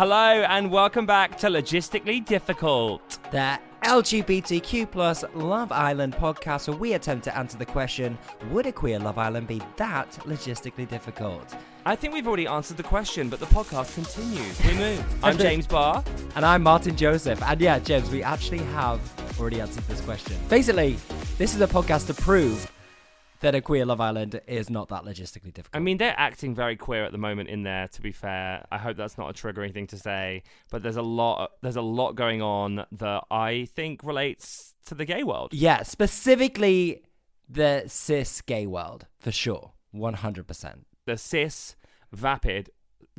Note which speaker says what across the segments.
Speaker 1: Hello and welcome back to Logistically Difficult.
Speaker 2: The LGBTQ plus Love Island podcast where we attempt to answer the question Would a queer Love Island be that logistically difficult?
Speaker 1: I think we've already answered the question, but the podcast continues. We move. I'm James Barr.
Speaker 2: And I'm Martin Joseph. And yeah, James, we actually have already answered this question. Basically, this is a podcast to prove that a queer Love Island is not that logistically difficult.
Speaker 1: I mean, they're acting very queer at the moment in there. To be fair, I hope that's not a triggering thing to say, but there's a lot. There's a lot going on that I think relates to the gay world.
Speaker 2: yeah, specifically the cis gay world, for sure. 100%.
Speaker 1: The cis, vapid,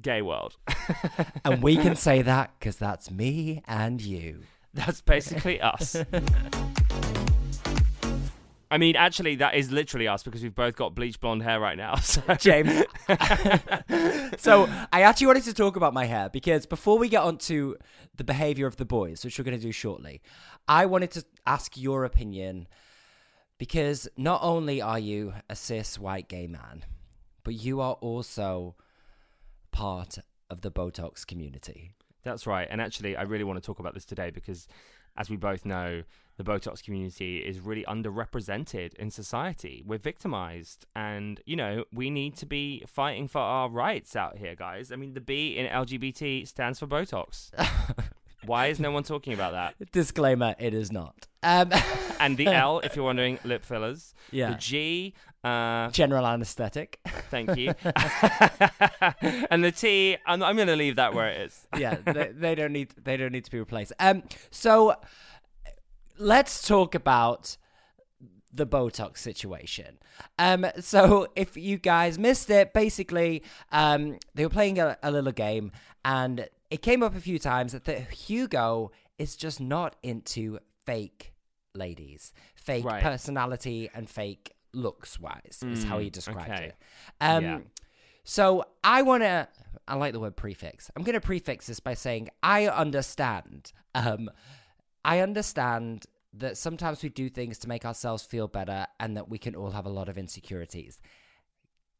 Speaker 1: gay world.
Speaker 2: And we can say that because that's me and you.
Speaker 1: That's basically us. I mean, actually, that is literally us because we've both got bleach blonde hair right now. So.
Speaker 2: James. so I actually wanted to talk about my hair because before we get on to the behavior of the boys, which we're going to do shortly, I wanted to ask your opinion because not only are you a cis white gay man, but you are also part of the Botox community.
Speaker 1: That's right. And actually, I really want to talk about this today because, as we both know, the Botox community is really underrepresented in society. We're victimized. And, you know, we need to be fighting for our rights out here, guys. I mean, the B in LGBT stands for Botox. Why is no one talking about that?
Speaker 2: Disclaimer: It is not. Um,
Speaker 1: And the L, if you're wondering, lip fillers.
Speaker 2: Yeah.
Speaker 1: The G, uh,
Speaker 2: general anesthetic.
Speaker 1: thank you. and the T, I'm, I'm going to leave that where it is.
Speaker 2: yeah, they, they don't need they don't need to be replaced. Um, so let's talk about the Botox situation. Um, so if you guys missed it, basically, um, they were playing a, a little game, and it came up a few times that Hugo is just not into fake ladies, fake
Speaker 1: Right.
Speaker 2: personality, and fake looks wise is how he described
Speaker 1: okay.
Speaker 2: it. Um,
Speaker 1: Yeah.
Speaker 2: so I want to. I like the word prefix. I'm going to prefix this by saying I understand. Um, I understand that sometimes we do things to make ourselves feel better, and that we can all have a lot of insecurities.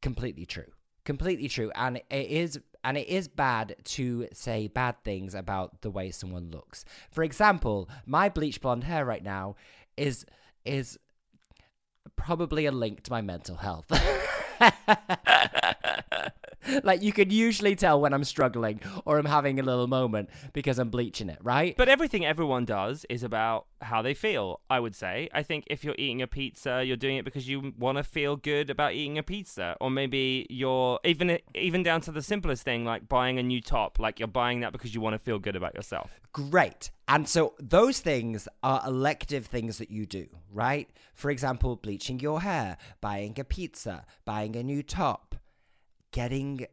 Speaker 2: Completely true. Completely true. And it is. And it is bad to say bad things about the way someone looks. For example, my bleach blonde hair right now is is probably a link to my mental health. like you can usually tell when I'm struggling or I'm having a little moment because I'm bleaching it, right?
Speaker 1: But everything everyone does is about how they feel, I would say. I think if you're eating a pizza, you're doing it because you want to feel good about eating a pizza. Or maybe you're even even down to the simplest thing like buying a new top, like you're buying that because you want to feel good about yourself.
Speaker 2: Great. And so those things are elective things that you do, right? For example, bleaching your hair, buying a pizza, buying a new top, getting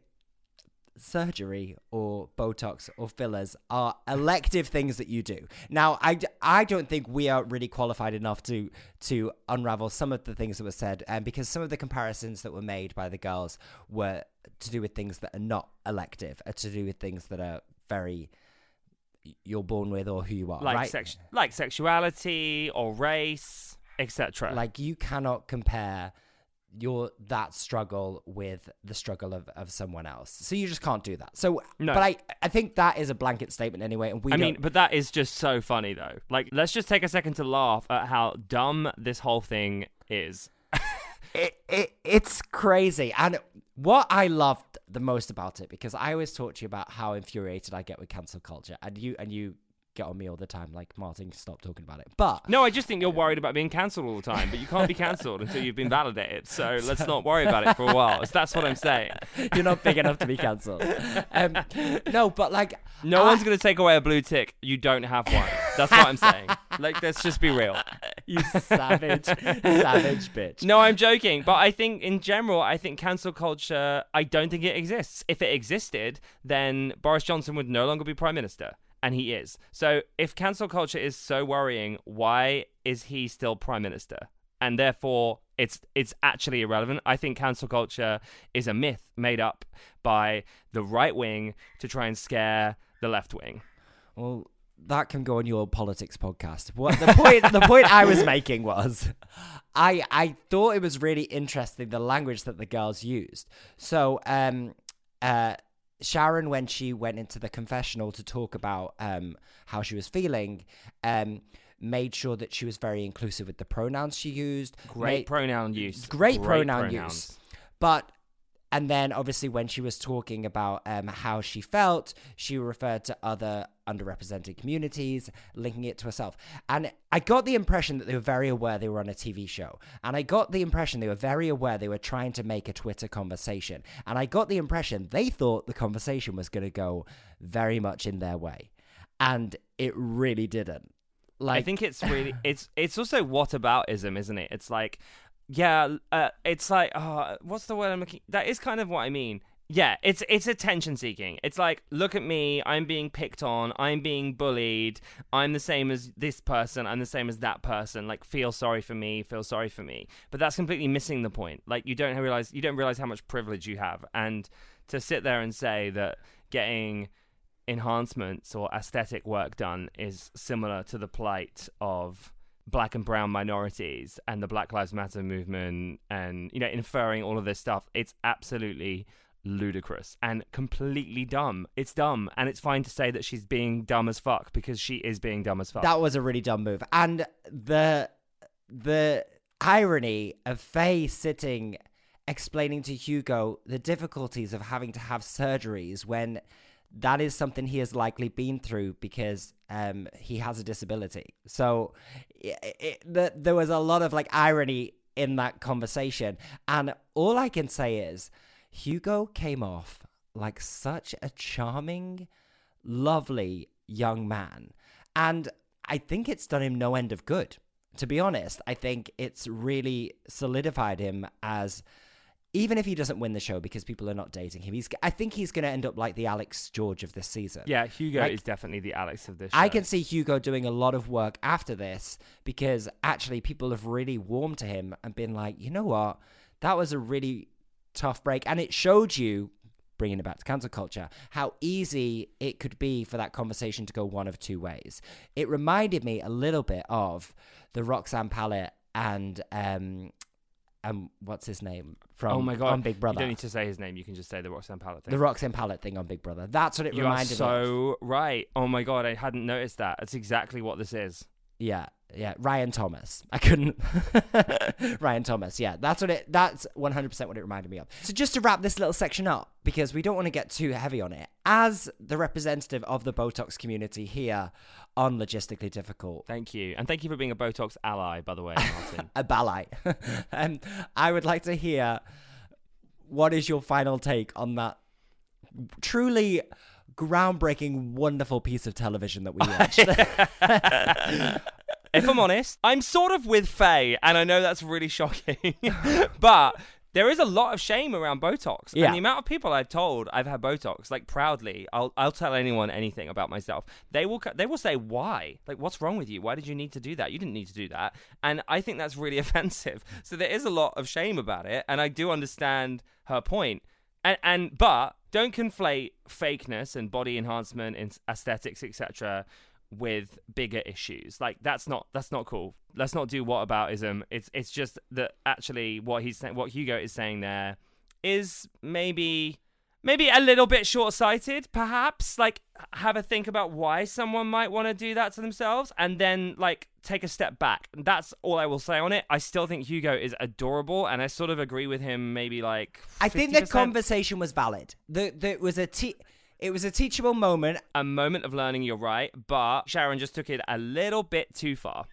Speaker 2: surgery or Botox or fillers are elective things that you do. Now, I, I don't think we are really qualified enough to to unravel some of the things that were said, and because some of the comparisons that were made by the girls were to do with things that are not elective, are to do with things that are very you're born with or who you are,
Speaker 1: Like
Speaker 2: right?
Speaker 1: sex like sexuality or race, etc.
Speaker 2: like you cannot compare your that struggle with the struggle of, of someone else. So you just can't do that. So
Speaker 1: No.
Speaker 2: but I I think that is a blanket statement anyway and we
Speaker 1: I
Speaker 2: don't-
Speaker 1: mean, but that is just so funny though. Like let's just take a second to laugh at how dumb this whole thing is.
Speaker 2: it, it it's crazy and what i loved the most about it because i always talk to you about how infuriated i get with cancel culture and you and you get on me all the time like martin stop talking about it but
Speaker 1: No, I just think you're worried about being cancelled all the time, but you can't be cancelled until you've been validated. So let's not worry about it for a while. That's what I'm saying.
Speaker 2: you're not big enough to be cancelled um, no but like
Speaker 1: No
Speaker 2: I-
Speaker 1: one's to take away a blue tick. You don't have one. That's what I'm saying. Like, let's just be real.
Speaker 2: you savage savage bitch
Speaker 1: No, I'm joking. But I think in general, I think cancel culture, I don't think it exists. If it existed, then Boris Johnson would no longer be prime minister. And he is. So if cancel culture is so worrying, why is he still prime minister? And therefore, it's it's actually irrelevant. I think cancel culture is a myth made up by the right wing to try and scare the left wing.
Speaker 2: Well, that can go on your politics podcast. What the point? the point I was making was, I I thought it was really interesting the language that the girls used. So, um, uh, Sharon, when she went into the confessional to talk about um, how she was feeling, um, made sure that she was very inclusive with the pronouns she used.
Speaker 1: Great
Speaker 2: made-
Speaker 1: pronoun use.
Speaker 2: great, pronoun
Speaker 1: pronouns.
Speaker 2: use. But and then obviously when she was talking about um, how she felt, she referred to other underrepresented communities, linking it to herself. And I got the impression that they were very aware they were on a TV show. And I got the impression they were very aware they were trying to make a Twitter conversation. And I got the impression they thought the conversation was going to go very much in their way. And it really didn't. Like
Speaker 1: I think it's really it's it's also what whataboutism, isn't it? It's like yeah, uh, it's like oh, what's the word I'm looking? That is kind of what I mean. Yeah, it's it's attention seeking. It's like look at me, I'm being picked on, I'm being bullied, I'm the same as this person, I'm the same as that person. Like feel sorry for me, feel sorry for me. But that's completely missing the point. Like you don't realize you don't realize how much privilege you have, and to sit there and say that getting enhancements or aesthetic work done is similar to the plight of black and brown minorities and the Black Lives Matter movement and you know inferring all of this stuff it's absolutely ludicrous and completely dumb it's dumb and it's fine to say that she's being dumb as fuck because she is being dumb as fuck
Speaker 2: That was a really dumb move. And the the irony of Faye sitting explaining to Hugo the difficulties of having to have surgeries when that is something he has likely been through because um, he has a disability. So it, it, the, there was a lot of like irony in that conversation. And all I can say is Hugo came off like such a charming, lovely young man. And I think it's done him no end of good. To be honest, I think it's really solidified him as even if he doesn't win the show because people are not dating him, he's I think he's going to end up like the Alex George of this season.
Speaker 1: yeah Hugo
Speaker 2: Like-
Speaker 1: is definitely the Alex of this
Speaker 2: I can see Hugo doing a lot of work after this because actually people have really warmed to him and been like, you know what, that was a really tough break, and it showed you. Bringing it back to cancel culture, how easy it could be for that conversation to go one of two ways. It reminded me a little bit of the Roxanne Pallett and um, um, what's his name from
Speaker 1: oh my god
Speaker 2: on Big Brother.
Speaker 1: you don't need to say his name you can just say the Roxanne Pallett thing
Speaker 2: the Roxanne Pallett thing on Big Brother. That's what it
Speaker 1: you are
Speaker 2: reminded me. of.
Speaker 1: so right oh my god I hadn't noticed that that's exactly what this is
Speaker 2: Yeah, yeah. Ryan Thomas. I couldn't. Ryan Thomas. Yeah, that's what it. That's one hundred percent what it reminded me of. So just to wrap this little section up, because we don't want to get too heavy on it. As the representative of the Botox community here on logistically difficult,
Speaker 1: thank you and thank you for being a Botox ally by the way Martin
Speaker 2: a ballet, um, I would like to hear what is your final take on that truly groundbreaking, wonderful piece of television that we watched.
Speaker 1: If I'm honest, I'm sort of with Faye, and I know that's really shocking, but there is a lot of shame around Botox.
Speaker 2: Yeah.
Speaker 1: And the amount of people I've told I've had Botox, like proudly, I'll I'll tell anyone anything about myself. They will they will say why, like what's wrong with you? Why did you need to do that? You didn't need to do that, and I think that's really offensive. So there is a lot of shame about it, and I do understand her point. And and but don't conflate fakeness and body enhancement and aesthetics, etc with bigger issues. Like that's not that's not cool. Let's not do whataboutism. It's it's just that actually what he's saying, what Hugo is saying there, is maybe maybe a little bit short sighted. Perhaps like have a think about why someone might want to do that to themselves, and then like take a step back. That's all I will say on it. I still think Hugo is adorable, and I sort of agree with him. Maybe like
Speaker 2: I think the conversation was valid. The there was a te- it was a teachable moment.
Speaker 1: a moment of learning. You're right, but Sharon just took it a little bit too far.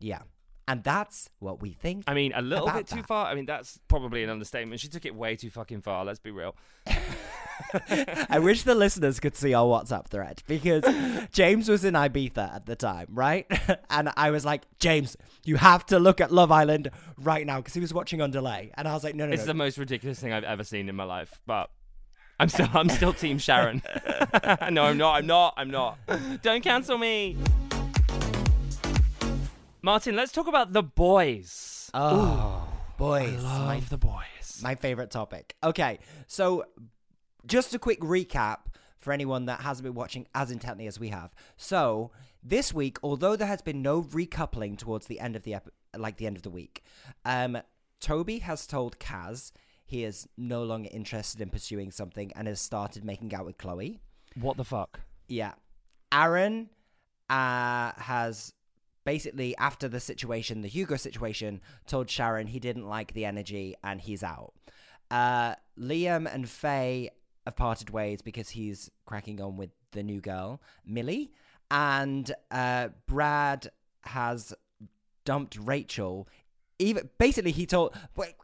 Speaker 2: Yeah. And that's what we think.
Speaker 1: I mean, a little bit too
Speaker 2: that.
Speaker 1: far. I mean, that's probably an understatement. She took it way too fucking far. Let's be real.
Speaker 2: I wish the listeners could see our WhatsApp thread because James was in Ibiza at the time, right? And I was like, James, you have to look at Love Island right now because he was watching on delay. And I was like, no, no,
Speaker 1: It's
Speaker 2: no.
Speaker 1: the most ridiculous thing I've ever seen in my life. But I'm still, I'm still Team Sharon. no, I'm not. I'm not. I'm not. Don't cancel me. Martin, let's talk about the boys.
Speaker 2: Oh, boys. I my,
Speaker 1: the boys.
Speaker 2: my favorite topic. Okay. So, just a quick recap for anyone that hasn't been watching as intently as we have. So, this week, although there has been no recoupling towards the end of the ep- like the end of the week, um, Toby has told Kaz he is no longer interested in pursuing something and has started making out with Chloe.
Speaker 1: What the fuck?
Speaker 2: Yeah. Aaron uh, has basically, after the situation, the Hugo situation, told Sharon he didn't like the energy and he's out. Uh, Liam and Faye have parted ways because he's cracking on with the new girl, Millie. And uh, Brad has dumped Rachel. Even basically, he told. Wait,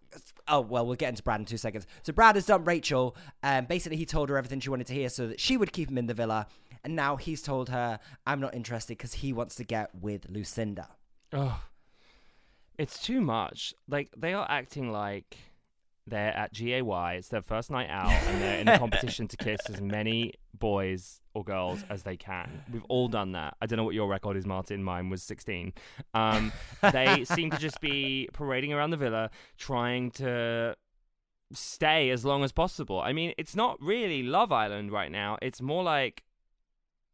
Speaker 2: oh well, we'll get into Brad in two seconds. So Brad has dumped Rachel. and basically, he told her everything she wanted to hear so that she would keep him in the villa. And now he's told her, "I'm not interested" because he wants to get with Lucinda.
Speaker 1: Oh, it's too much. Like they are acting like they're at GAY. It's their first night out, and they're in a competition to kiss as many boys or girls as they can. We've all done that. I don't know what your record is, Martin. Mine was 16. Um, they seem to just be parading around the villa, trying to stay as long as possible. I mean, it's not really Love Island right now. It's more like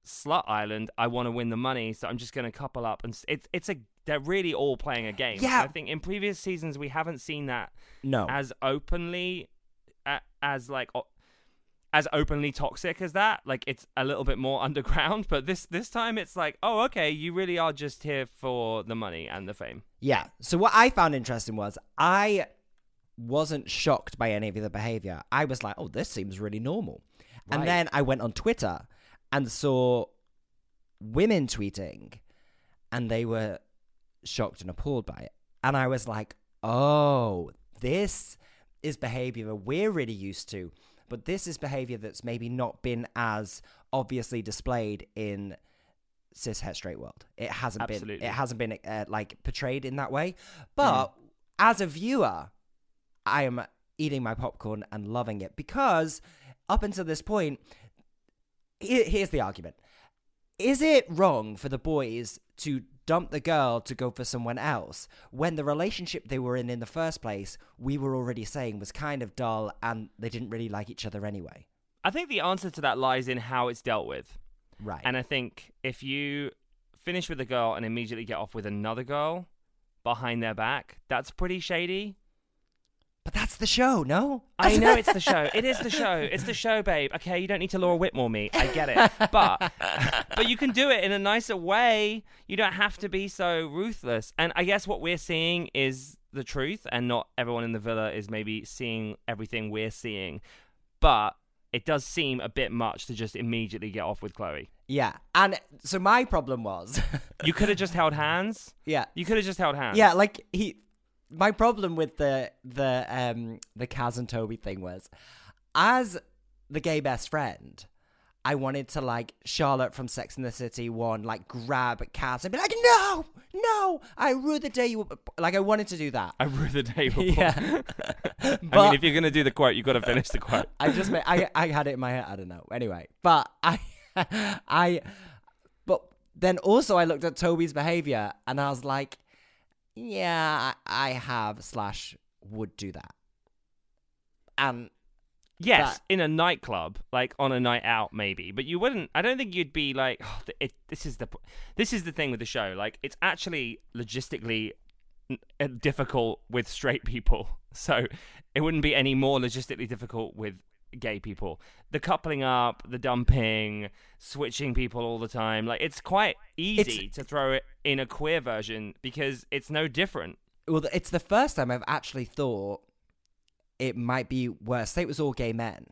Speaker 1: Slut Island. I want to win the money, so I'm just going to couple up, and it's it's a they're really all playing a game.
Speaker 2: Yeah.
Speaker 1: I think in previous seasons we haven't seen that
Speaker 2: No,
Speaker 1: as openly a- as like o- as openly toxic as that like it's a little bit more underground but this this time it's like oh okay you really are just here for the money and the fame
Speaker 2: Yeah. So what I found interesting was I wasn't shocked by any of the behavior. I was like, "Oh, this seems really normal."
Speaker 1: Right.
Speaker 2: And then I went on Twitter and saw women tweeting and they were shocked and appalled by it. And I was like, "Oh, this is behavior we're really used to, but this is behavior that's maybe not been as obviously displayed in cis het straight world. It hasn't been it hasn't been uh, like portrayed in that way. But as a viewer, I am eating my popcorn and loving it because up until this point, here's the argument: Is it wrong for the boys to dump the girl to go for someone else when the relationship they were in in the first place we were already saying was kind of dull and they didn't really like each other anyway?
Speaker 1: i think the answer to that lies in how it's dealt with
Speaker 2: Right.
Speaker 1: and i think if you finish with a girl and immediately get off with another girl behind their back that's pretty shady
Speaker 2: but that's the show, no?
Speaker 1: I know it's the show. It is the show. It's the show, babe. Okay, you don't need to Laura Whitmore me. I get it. But but you can do it in a nicer way. You don't have to be so ruthless. And I guess what we're seeing is the truth and not everyone in the villa is maybe seeing everything we're seeing. But it does seem a bit much to just immediately get off with Chloe.
Speaker 2: Yeah. And so my problem was
Speaker 1: You could have just held hands.
Speaker 2: Yeah.
Speaker 1: You could have just held hands.
Speaker 2: Yeah, like he my problem with the the um the Kaz and Toby thing was as the gay best friend, I wanted to like Charlotte from Sex and the City one, like grab Kaz and be like, No, no, I rue the day you were like I wanted to do that.
Speaker 1: I rue the day. we were
Speaker 2: Yeah.
Speaker 1: born. I mean, if you're gonna do the quote, you've got to finish the quote.
Speaker 2: I just made, I I had it in my head. I don't know. Anyway, but I I but then also I looked at Toby's behavior and I was like, yeah, I, I have slash would do that. And
Speaker 1: Yes,
Speaker 2: that-
Speaker 1: in a nightclub, like on a night out, maybe. But you wouldn't. I don't think you'd be like, oh, it, "This is the, this is the thing with the show. Like, it's actually logistically uh, difficult with straight people. So it wouldn't be any more logistically difficult with gay people. The coupling up, the dumping, switching people all the time. Like, it's quite easy to throw it in a queer version because it's no different.
Speaker 2: well, it's the first time I've actually thought it might be worse. Say it was all gay men,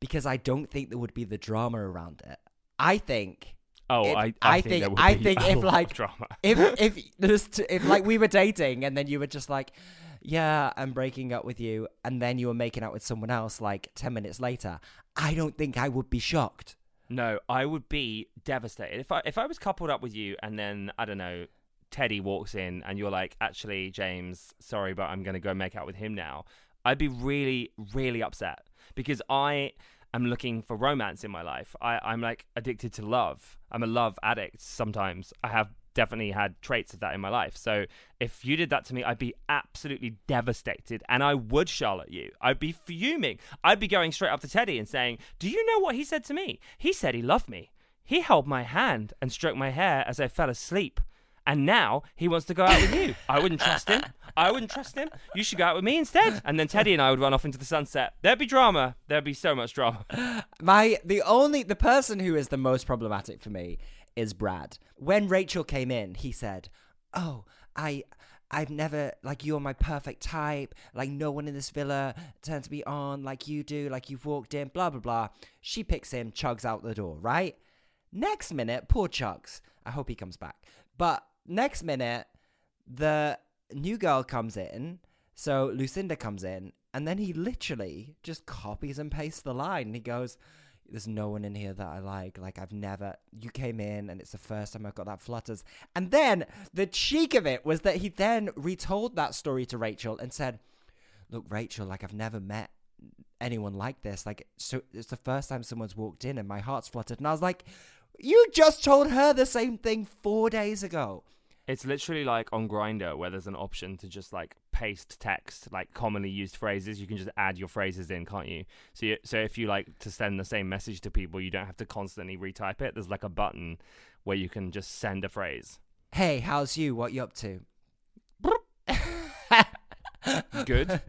Speaker 2: because I don't think there would be the drama around it. I think
Speaker 1: Oh,
Speaker 2: If-
Speaker 1: I, I,
Speaker 2: I
Speaker 1: think,
Speaker 2: I think if, like,
Speaker 1: drama.
Speaker 2: if if there's t- if like we were dating and then you were just like, yeah, I'm breaking up with you, and then you were making out with someone else like ten minutes later, I don't think I would be shocked.
Speaker 1: No, I would be devastated if I if I was coupled up with you and then I don't know Teddy walks in and you're like, actually, James, sorry, but I'm gonna go make out with him now. I'd be really, really upset because I am looking for romance in my life. I, I'm like addicted to love. I'm a love addict. Sometimes I have definitely had traits of that in my life. So if you did that to me, I'd be absolutely devastated, and I would Charlotte you. I'd be fuming. I'd be going straight up to Teddy and saying, "Do you know what he said to me? He said he loved me. He held my hand and stroked my hair as I fell asleep." and now he wants to go out with you. I wouldn't trust him. I wouldn't trust him. You should go out with me instead. And then Teddy and I would run off into the sunset. There'd be drama. There'd be so much drama.
Speaker 2: My the only the person who is the most problematic for me is Brad. When Rachel came in, he said, "Oh, I." I've never like you're my perfect type. Like no one in this villa turns me on like you do. Like you've walked in, blah blah blah. She picks him, chugs out the door. Right. Next minute, poor Chuggs. I hope he comes back. But next minute, the new girl comes in. So Lucinda comes in, and then he literally just copies and pastes the line. And he goes, There's no one in here that I like. Like, I've never. You came in, and it's the first time I've got that flutters. And then the cheek of it was that he then retold that story to Rachel and said, Look, Rachel, like, I've never met anyone like this. Like, so it's the first time someone's walked in, and my heart's fluttered. And I was like, You just told her the same thing four days ago.
Speaker 1: It's literally like on Grindr where there's an option to just like paste text, like commonly used phrases. You can just add your phrases in, can't you? So, you, so if you like to send the same message to people, you don't have to constantly retype it. There's like a button where you can just send a phrase.
Speaker 2: Hey, how's you? What you up to?
Speaker 1: Good.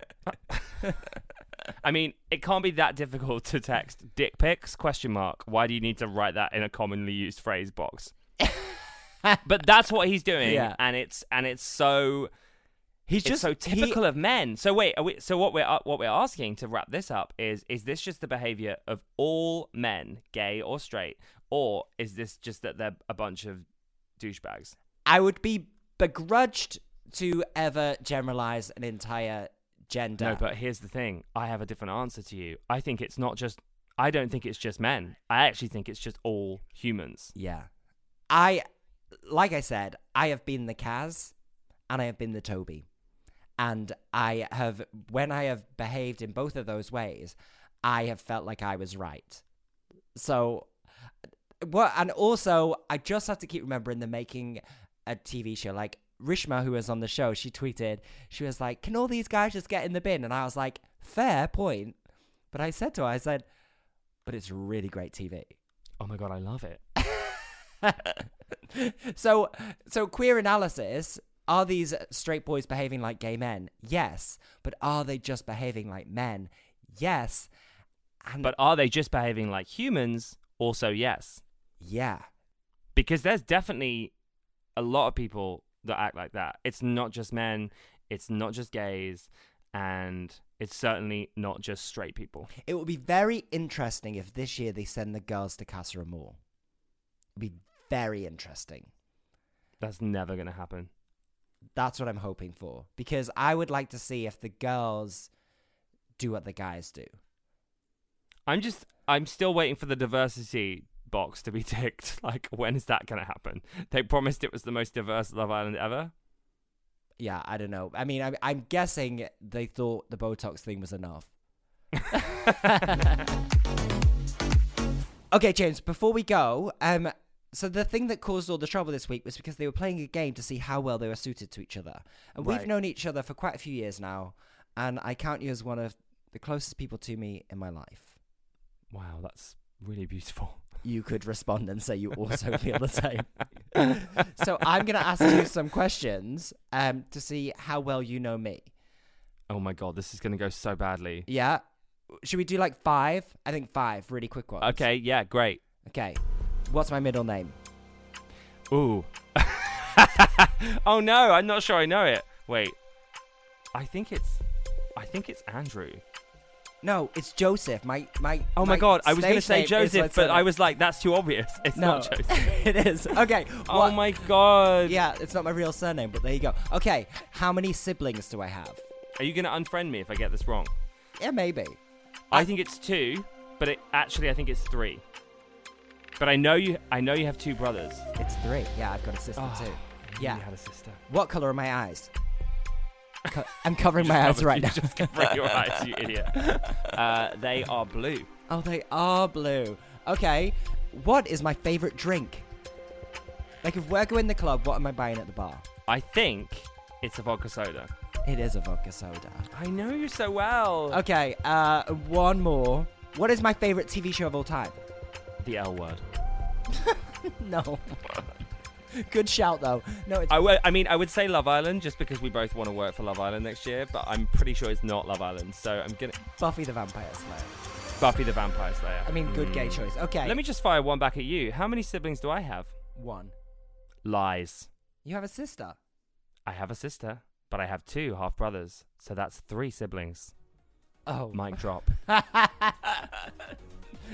Speaker 1: I mean, it can't be that difficult to text dick pics question mark. Why do you need to write that in a commonly used phrase box? but that's what he's doing,
Speaker 2: Yeah.
Speaker 1: and it's and it's so
Speaker 2: He's
Speaker 1: it's
Speaker 2: just
Speaker 1: so
Speaker 2: he-
Speaker 1: typical of men. So wait, are we, so what we're uh, what we're asking to wrap this up is is this just the behavior of all men, gay or straight, or is this just that they're a bunch of douchebags?
Speaker 2: I would be begrudged to ever generalize an entire gender.
Speaker 1: No, but here's the thing. I have a different answer to you. I think it's not just. I don't think it's just men. I actually think it's just all humans.
Speaker 2: yeah, I like I said, I have been the Kaz, and I have been the Toby, and I have when I have behaved in both of those ways, I have felt like I was right. So, what? And also, I just have to keep remembering the making a TV show like. Rishma, who was on the show, she tweeted, she was like, Can all these guys just get in the bin? And I was like, Fair point. But I said to her, I said, But it's really great TV.
Speaker 1: Oh my god, I love it.
Speaker 2: so, so queer analysis are these straight boys behaving like gay men? Yes. But are they just behaving like men? Yes. And
Speaker 1: But are they just behaving like humans? Also, yes.
Speaker 2: yeah.
Speaker 1: Because there's definitely a lot of people that act like that. It's not just men, it's not just gays, and it's certainly not just straight people.
Speaker 2: It would be very interesting if this year they send the girls to Casa Amor. It'd be very interesting.
Speaker 1: That's never going to happen.
Speaker 2: That's what I'm hoping for. Because I would like to see if the girls do what the guys do.
Speaker 1: I'm just I'm still waiting for the diversity box to be ticked. Like when is that going to happen? They promised it was the most diverse Love Island ever.
Speaker 2: Yeah, I don't know. I mean, I'm, I'm guessing they thought the Botox thing was enough. okay, James, before we go, um, so the thing that caused all the trouble this week was because they were playing a game to see how well they were suited to each other. And we've known each other for quite a few years now, and I count you as one of the closest people to me in my life.
Speaker 1: Wow, that's really beautiful.
Speaker 2: You could respond and say you also feel the same. so I'm going to ask you some questions um, to see how well you know me.
Speaker 1: Oh my god, this is going to go so badly.
Speaker 2: Yeah. Should we do like five? I think five, really quick ones.
Speaker 1: Okay, yeah, great.
Speaker 2: Okay. What's my middle name?
Speaker 1: Ooh. oh no, I'm not sure I know it. Wait. I think it's I think it's Andrew.
Speaker 2: No, it's Joseph. My my.
Speaker 1: Oh my, god, I was going to say Joseph, but I was like that's too obvious. It's
Speaker 2: no,
Speaker 1: not Joseph.
Speaker 2: it is. Okay.
Speaker 1: Oh
Speaker 2: what-
Speaker 1: my god.
Speaker 2: Yeah, it's not my real surname, but there you go. Okay, how many siblings do I have?
Speaker 1: Are you going to unfriend me if I get this wrong?
Speaker 2: Yeah, maybe.
Speaker 1: I think it's 2, but it actually I think it's 3. But I know you I know you have two brothers.
Speaker 2: It's three. Yeah, I've got a sister
Speaker 1: Oh,
Speaker 2: too. Yeah.
Speaker 1: You had a sister.
Speaker 2: What color are my eyes? Co- I'm covering my eyes
Speaker 1: covered-
Speaker 2: right
Speaker 1: you
Speaker 2: now.
Speaker 1: Just cover your eyes, you idiot. Uh, they are blue.
Speaker 2: Oh, they are blue. Okay. What is my favorite drink? Like, if we're going to the club, what am I buying at the bar?
Speaker 1: I think it's a vodka soda.
Speaker 2: It is a vodka soda.
Speaker 1: I know you so well.
Speaker 2: Okay, uh, one more. What is my favorite TV show of all time?
Speaker 1: The L word.
Speaker 2: no. Good shout though. No, it's
Speaker 1: I mean, I would say Love Island just because we both want to work for Love Island next year, but I'm pretty sure it's not Love Island. So I'm gonna
Speaker 2: Buffy the Vampire Slayer.
Speaker 1: Buffy the Vampire Slayer.
Speaker 2: I mean, good gay choice. Okay.
Speaker 1: Let me just fire one back at you. How many siblings do I have?
Speaker 2: One.
Speaker 1: Lies.
Speaker 2: You have a sister.
Speaker 1: I have a sister, but I have two half brothers, so that's three siblings.
Speaker 2: Oh.
Speaker 1: Mic drop.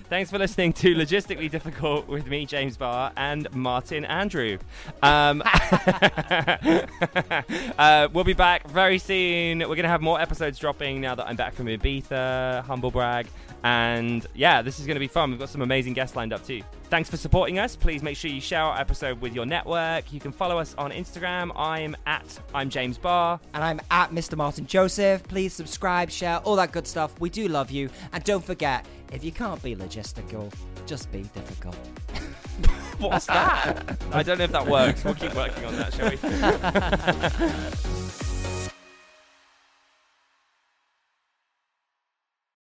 Speaker 1: Thanks for listening to Logistically Difficult with me, James Barr, and Martin Andrew. Um, uh, we'll be back very soon. We're going to have more episodes dropping now that I'm back from Ibiza, humble brag. And yeah, this is going to be fun. We've got some amazing guests lined up too. Thanks for supporting us. Please make sure you share our episode with your network. You can follow us on Instagram. I'm at I'm James Barr.
Speaker 2: and I'm at Mr. Martin Joseph. Please subscribe, share, all that good stuff. We do love you. And don't forget, if you can't be logistical, just be difficult.
Speaker 1: What's that? I don't know if that works. We'll keep working on that, shall we?